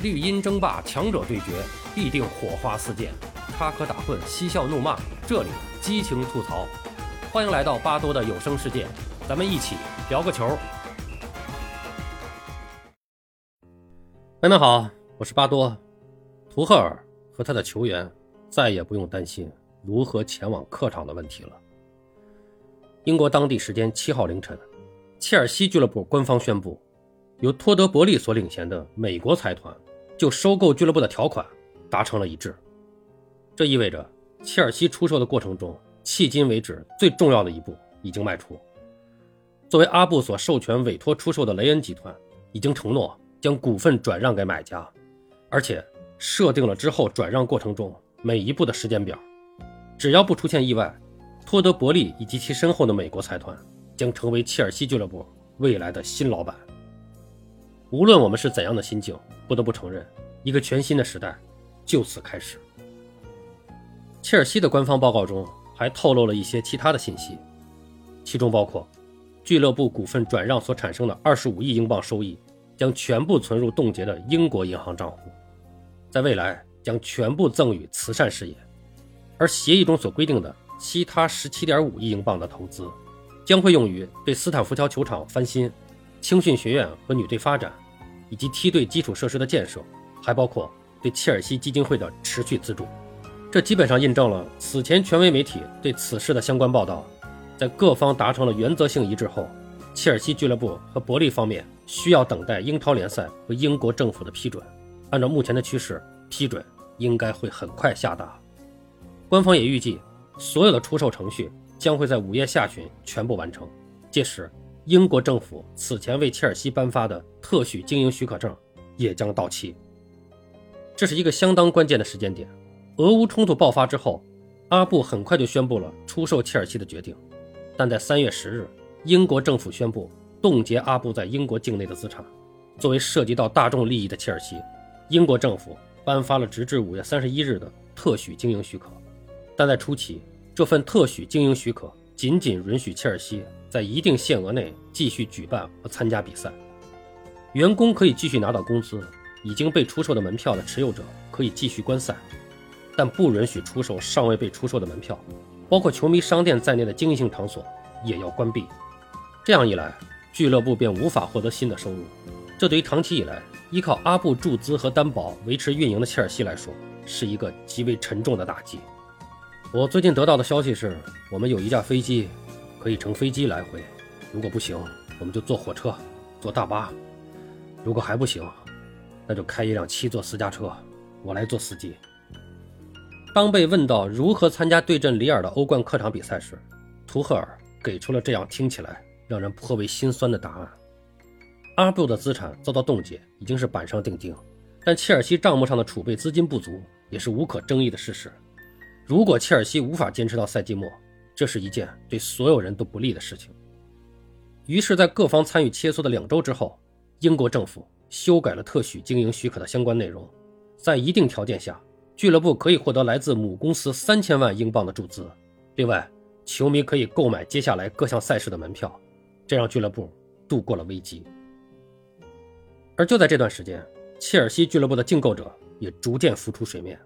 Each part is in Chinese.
绿茵争霸，强者对决，必定火花四溅；插科打诨，嬉笑怒骂，这里激情吐槽。欢迎来到巴多的有声世界，咱们一起聊个球。朋友们好，我是巴多。图赫尔和他的球员再也不用担心如何前往客场的问题了。英国当地时间七号凌晨，切尔西俱乐部官方宣布，由托德伯利所领衔的美国财团。就收购俱乐部的条款达成了一致，这意味着切尔西出售的过程中，迄今为止最重要的一步已经迈出。作为阿布所授权委托出售的雷恩集团，已经承诺将股份转让给买家，而且设定了之后转让过程中每一步的时间表。只要不出现意外，托德伯利以及其身后的美国财团将成为切尔西俱乐部未来的新老板。无论我们是怎样的心境，不得不承认，一个全新的时代就此开始。切尔西的官方报告中还透露了一些其他的信息，其中包括俱乐部股份转让所产生的二十五亿英镑收益将全部存入冻结的英国银行账户，在未来将全部赠予慈善事业，而协议中所规定的其他十七点五亿英镑的投资将会用于对斯坦福桥球场翻新。青训学院和女队发展，以及梯队基础设施的建设，还包括对切尔西基金会的持续资助。这基本上印证了此前权威媒体对此事的相关报道。在各方达成了原则性一致后，切尔西俱乐部和伯利方面需要等待英超联赛和英国政府的批准。按照目前的趋势，批准应该会很快下达。官方也预计，所有的出售程序将会在五月下旬全部完成，届时。英国政府此前为切尔西颁发的特许经营许可证也将到期，这是一个相当关键的时间点。俄乌冲突爆发之后，阿布很快就宣布了出售切尔西的决定，但在三月十日，英国政府宣布冻结阿布在英国境内的资产。作为涉及到大众利益的切尔西，英国政府颁发了直至五月三十一日的特许经营许可，但在初期，这份特许经营许可仅仅允许切尔西。在一定限额内继续举办和参加比赛，员工可以继续拿到工资，已经被出售的门票的持有者可以继续观赛，但不允许出售尚未被出售的门票，包括球迷商店在内的经营性场所也要关闭。这样一来，俱乐部便无法获得新的收入，这对于长期以来依靠阿布注资和担保维持运营的切尔西来说，是一个极为沉重的打击。我最近得到的消息是，我们有一架飞机。可以乘飞机来回，如果不行，我们就坐火车、坐大巴；如果还不行，那就开一辆七座私家车，我来做司机。当被问到如何参加对阵里尔的欧冠客场比赛时，图赫尔给出了这样听起来让人颇为心酸的答案：阿布的资产遭到冻结已经是板上钉钉，但切尔西账目上的储备资金不足也是无可争议的事实。如果切尔西无法坚持到赛季末，这是一件对所有人都不利的事情。于是，在各方参与切磋的两周之后，英国政府修改了特许经营许可的相关内容，在一定条件下，俱乐部可以获得来自母公司三千万英镑的注资。另外，球迷可以购买接下来各项赛事的门票，这让俱乐部度过了危机。而就在这段时间，切尔西俱乐部的竞购者也逐渐浮出水面。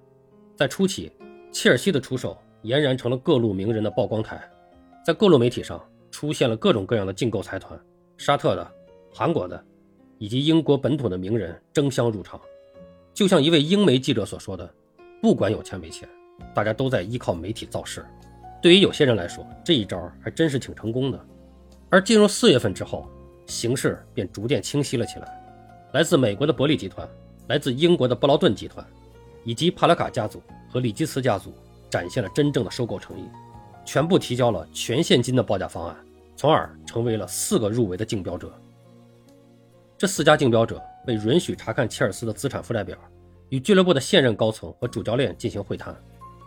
在初期，切尔西的出手。俨然成了各路名人的曝光台，在各路媒体上出现了各种各样的竞购财团，沙特的、韩国的，以及英国本土的名人争相入场。就像一位英媒记者所说的：“不管有钱没钱，大家都在依靠媒体造势。”对于有些人来说，这一招还真是挺成功的。而进入四月份之后，形势便逐渐清晰了起来。来自美国的伯利集团、来自英国的布劳顿集团，以及帕拉卡家族和里基茨家族。展现了真正的收购诚意，全部提交了全现金的报价方案，从而成为了四个入围的竞标者。这四家竞标者被允许查看切尔西的资产负债表，与俱乐部的现任高层和主教练进行会谈，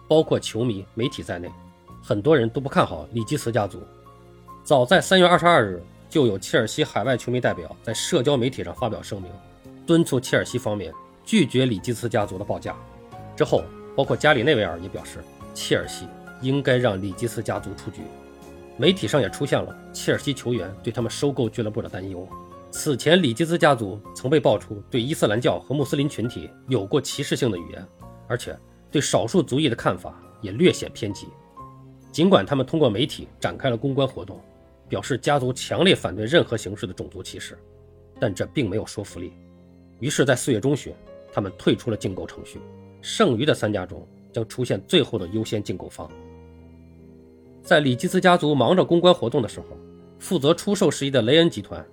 包括球迷、媒体在内，很多人都不看好里基茨家族。早在三月二十二日，就有切尔西海外球迷代表在社交媒体上发表声明，敦促切尔西方面拒绝里基茨家族的报价。之后，包括加里内维尔也表示。切尔西应该让里基斯家族出局。媒体上也出现了切尔西球员对他们收购俱乐部的担忧。此前里基斯家族曾被爆出对伊斯兰教和穆斯林群体有过歧视性的语言，而且对少数族裔的看法也略显偏激。尽管他们通过媒体展开了公关活动，表示家族强烈反对任何形式的种族歧视，但这并没有说服力。于是，在四月中旬，他们退出了竞购程序，剩余的三家中将出现最后的优先竞购方。在里基斯家族忙着公关活动的时候，负责出售事宜的雷恩集团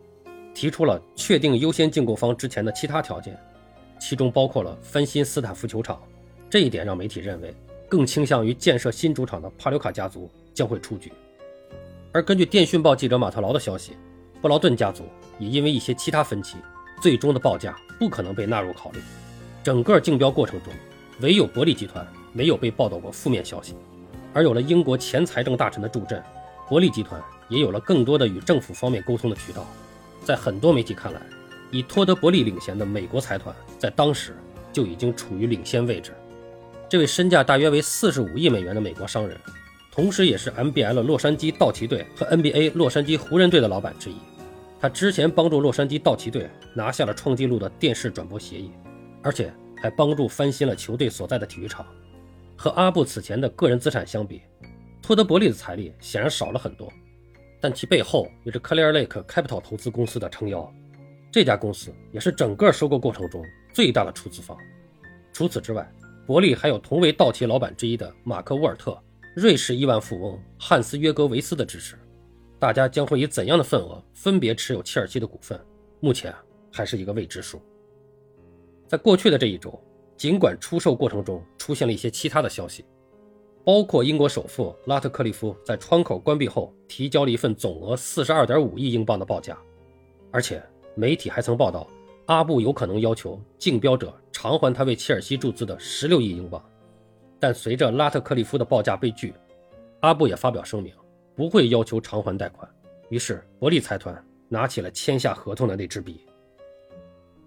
提出了确定优先竞购方之前的其他条件，其中包括了翻新斯坦福球场。这一点让媒体认为，更倾向于建设新主场的帕留卡家族将会出局。而根据电讯报记者马特劳的消息，布劳顿家族也因为一些其他分歧。最终的报价不可能被纳入考虑。整个竞标过程中，唯有伯利集团没有被报道过负面消息。而有了英国前财政大臣的助阵，伯利集团也有了更多的与政府方面沟通的渠道。在很多媒体看来，以托德·伯利领衔的美国财团在当时就已经处于领先位置。这位身价大约为四十五亿美元的美国商人，同时也是 M B L 洛杉矶道奇队和 NBA 洛杉矶湖人队的老板之一。他之前帮助洛杉矶道奇队拿下了创纪录的电视转播协议，而且还帮助翻新了球队所在的体育场。和阿布此前的个人资产相比，托德伯利的财力显然少了很多，但其背后有着 Clear Lake Capital 投资公司的撑腰，这家公司也是整个收购过程中最大的出资方。除此之外，伯利还有同为道奇老板之一的马克沃尔特、瑞士亿万富翁汉斯约格维斯的支持。大家将会以怎样的份额分别持有切尔西的股份？目前还是一个未知数。在过去的这一周，尽管出售过程中出现了一些其他的消息，包括英国首富拉特克利夫在窗口关闭后提交了一份总额四十二点五亿英镑的报价，而且媒体还曾报道阿布有可能要求竞标者偿还他为切尔西注资的十六亿英镑。但随着拉特克利夫的报价被拒，阿布也发表声明。不会要求偿还贷款，于是伯利财团拿起了签下合同的那支笔。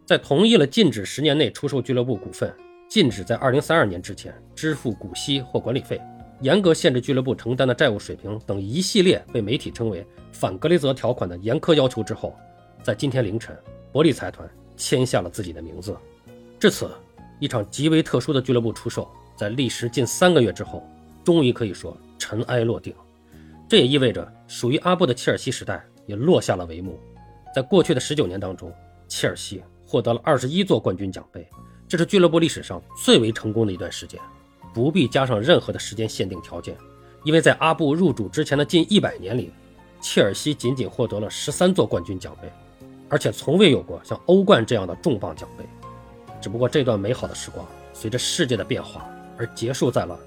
在同意了禁止十年内出售俱乐部股份、禁止在二零三二年之前支付股息或管理费、严格限制俱乐部承担的债务水平等一系列被媒体称为“反格雷泽条款”的严苛要求之后，在今天凌晨，伯利财团签下了自己的名字。至此，一场极为特殊的俱乐部出售，在历时近三个月之后，终于可以说尘埃落定。这也意味着，属于阿布的切尔西时代也落下了帷幕。在过去的十九年当中，切尔西获得了二十一座冠军奖杯，这是俱乐部历史上最为成功的一段时间。不必加上任何的时间限定条件，因为在阿布入主之前的近一百年里，切尔西仅仅获得了十三座冠军奖杯，而且从未有过像欧冠这样的重磅奖杯。只不过这段美好的时光随着世界的变化而结束在了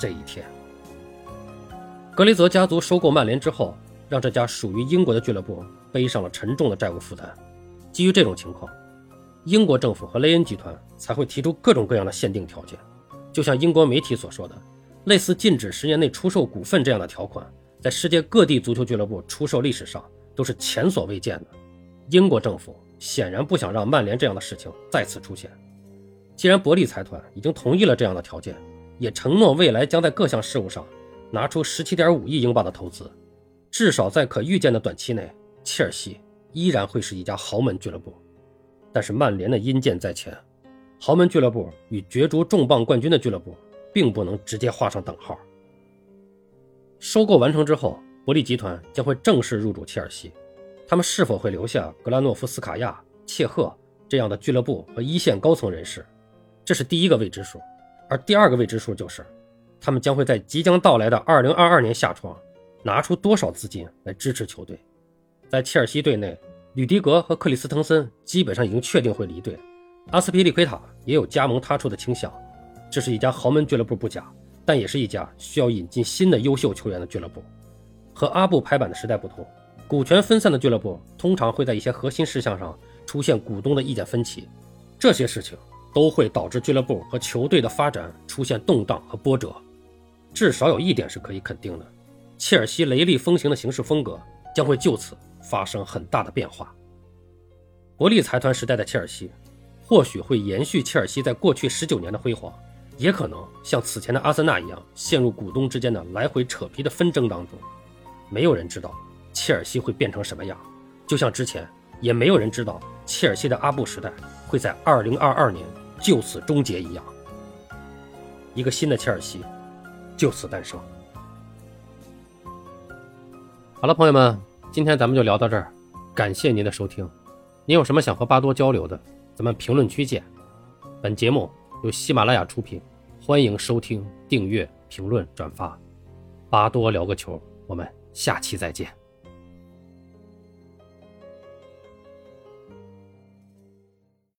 这一天。格雷泽家族收购曼联之后，让这家属于英国的俱乐部背上了沉重的债务负担。基于这种情况，英国政府和雷恩集团才会提出各种各样的限定条件。就像英国媒体所说的，类似禁止十年内出售股份这样的条款，在世界各地足球俱乐部出售历史上都是前所未见的。英国政府显然不想让曼联这样的事情再次出现。既然伯利财团已经同意了这样的条件，也承诺未来将在各项事务上。拿出十七点五亿英镑的投资，至少在可预见的短期内，切尔西依然会是一家豪门俱乐部。但是曼联的阴箭在前，豪门俱乐部与角逐重磅冠军的俱乐部并不能直接画上等号。收购完成之后，伯利集团将会正式入主切尔西。他们是否会留下格拉诺夫斯卡亚、切赫这样的俱乐部和一线高层人士，这是第一个未知数。而第二个未知数就是。他们将会在即将到来的2022年夏窗拿出多少资金来支持球队？在切尔西队内，吕迪格和克里斯滕森基本上已经确定会离队，阿斯皮利奎塔也有加盟他处的倾向。这是一家豪门俱乐部不假，但也是一家需要引进新的优秀球员的俱乐部。和阿布拍板的时代不同，股权分散的俱乐部通常会在一些核心事项上出现股东的意见分歧，这些事情都会导致俱乐部和球队的发展出现动荡和波折。至少有一点是可以肯定的，切尔西雷厉风行的行事风格将会就此发生很大的变化。伯利财团时代的切尔西，或许会延续切尔西在过去十九年的辉煌，也可能像此前的阿森纳一样，陷入股东之间的来回扯皮的纷争当中。没有人知道切尔西会变成什么样，就像之前也没有人知道切尔西的阿布时代会在2022年就此终结一样。一个新的切尔西就此诞生。好了，朋友们，今天咱们就聊到这儿，感谢您的收听。您有什么想和巴多交流的，咱们评论区见。本节目由喜马拉雅出品，欢迎收听、订阅、评论、转发。巴多聊个球，我们下期再见。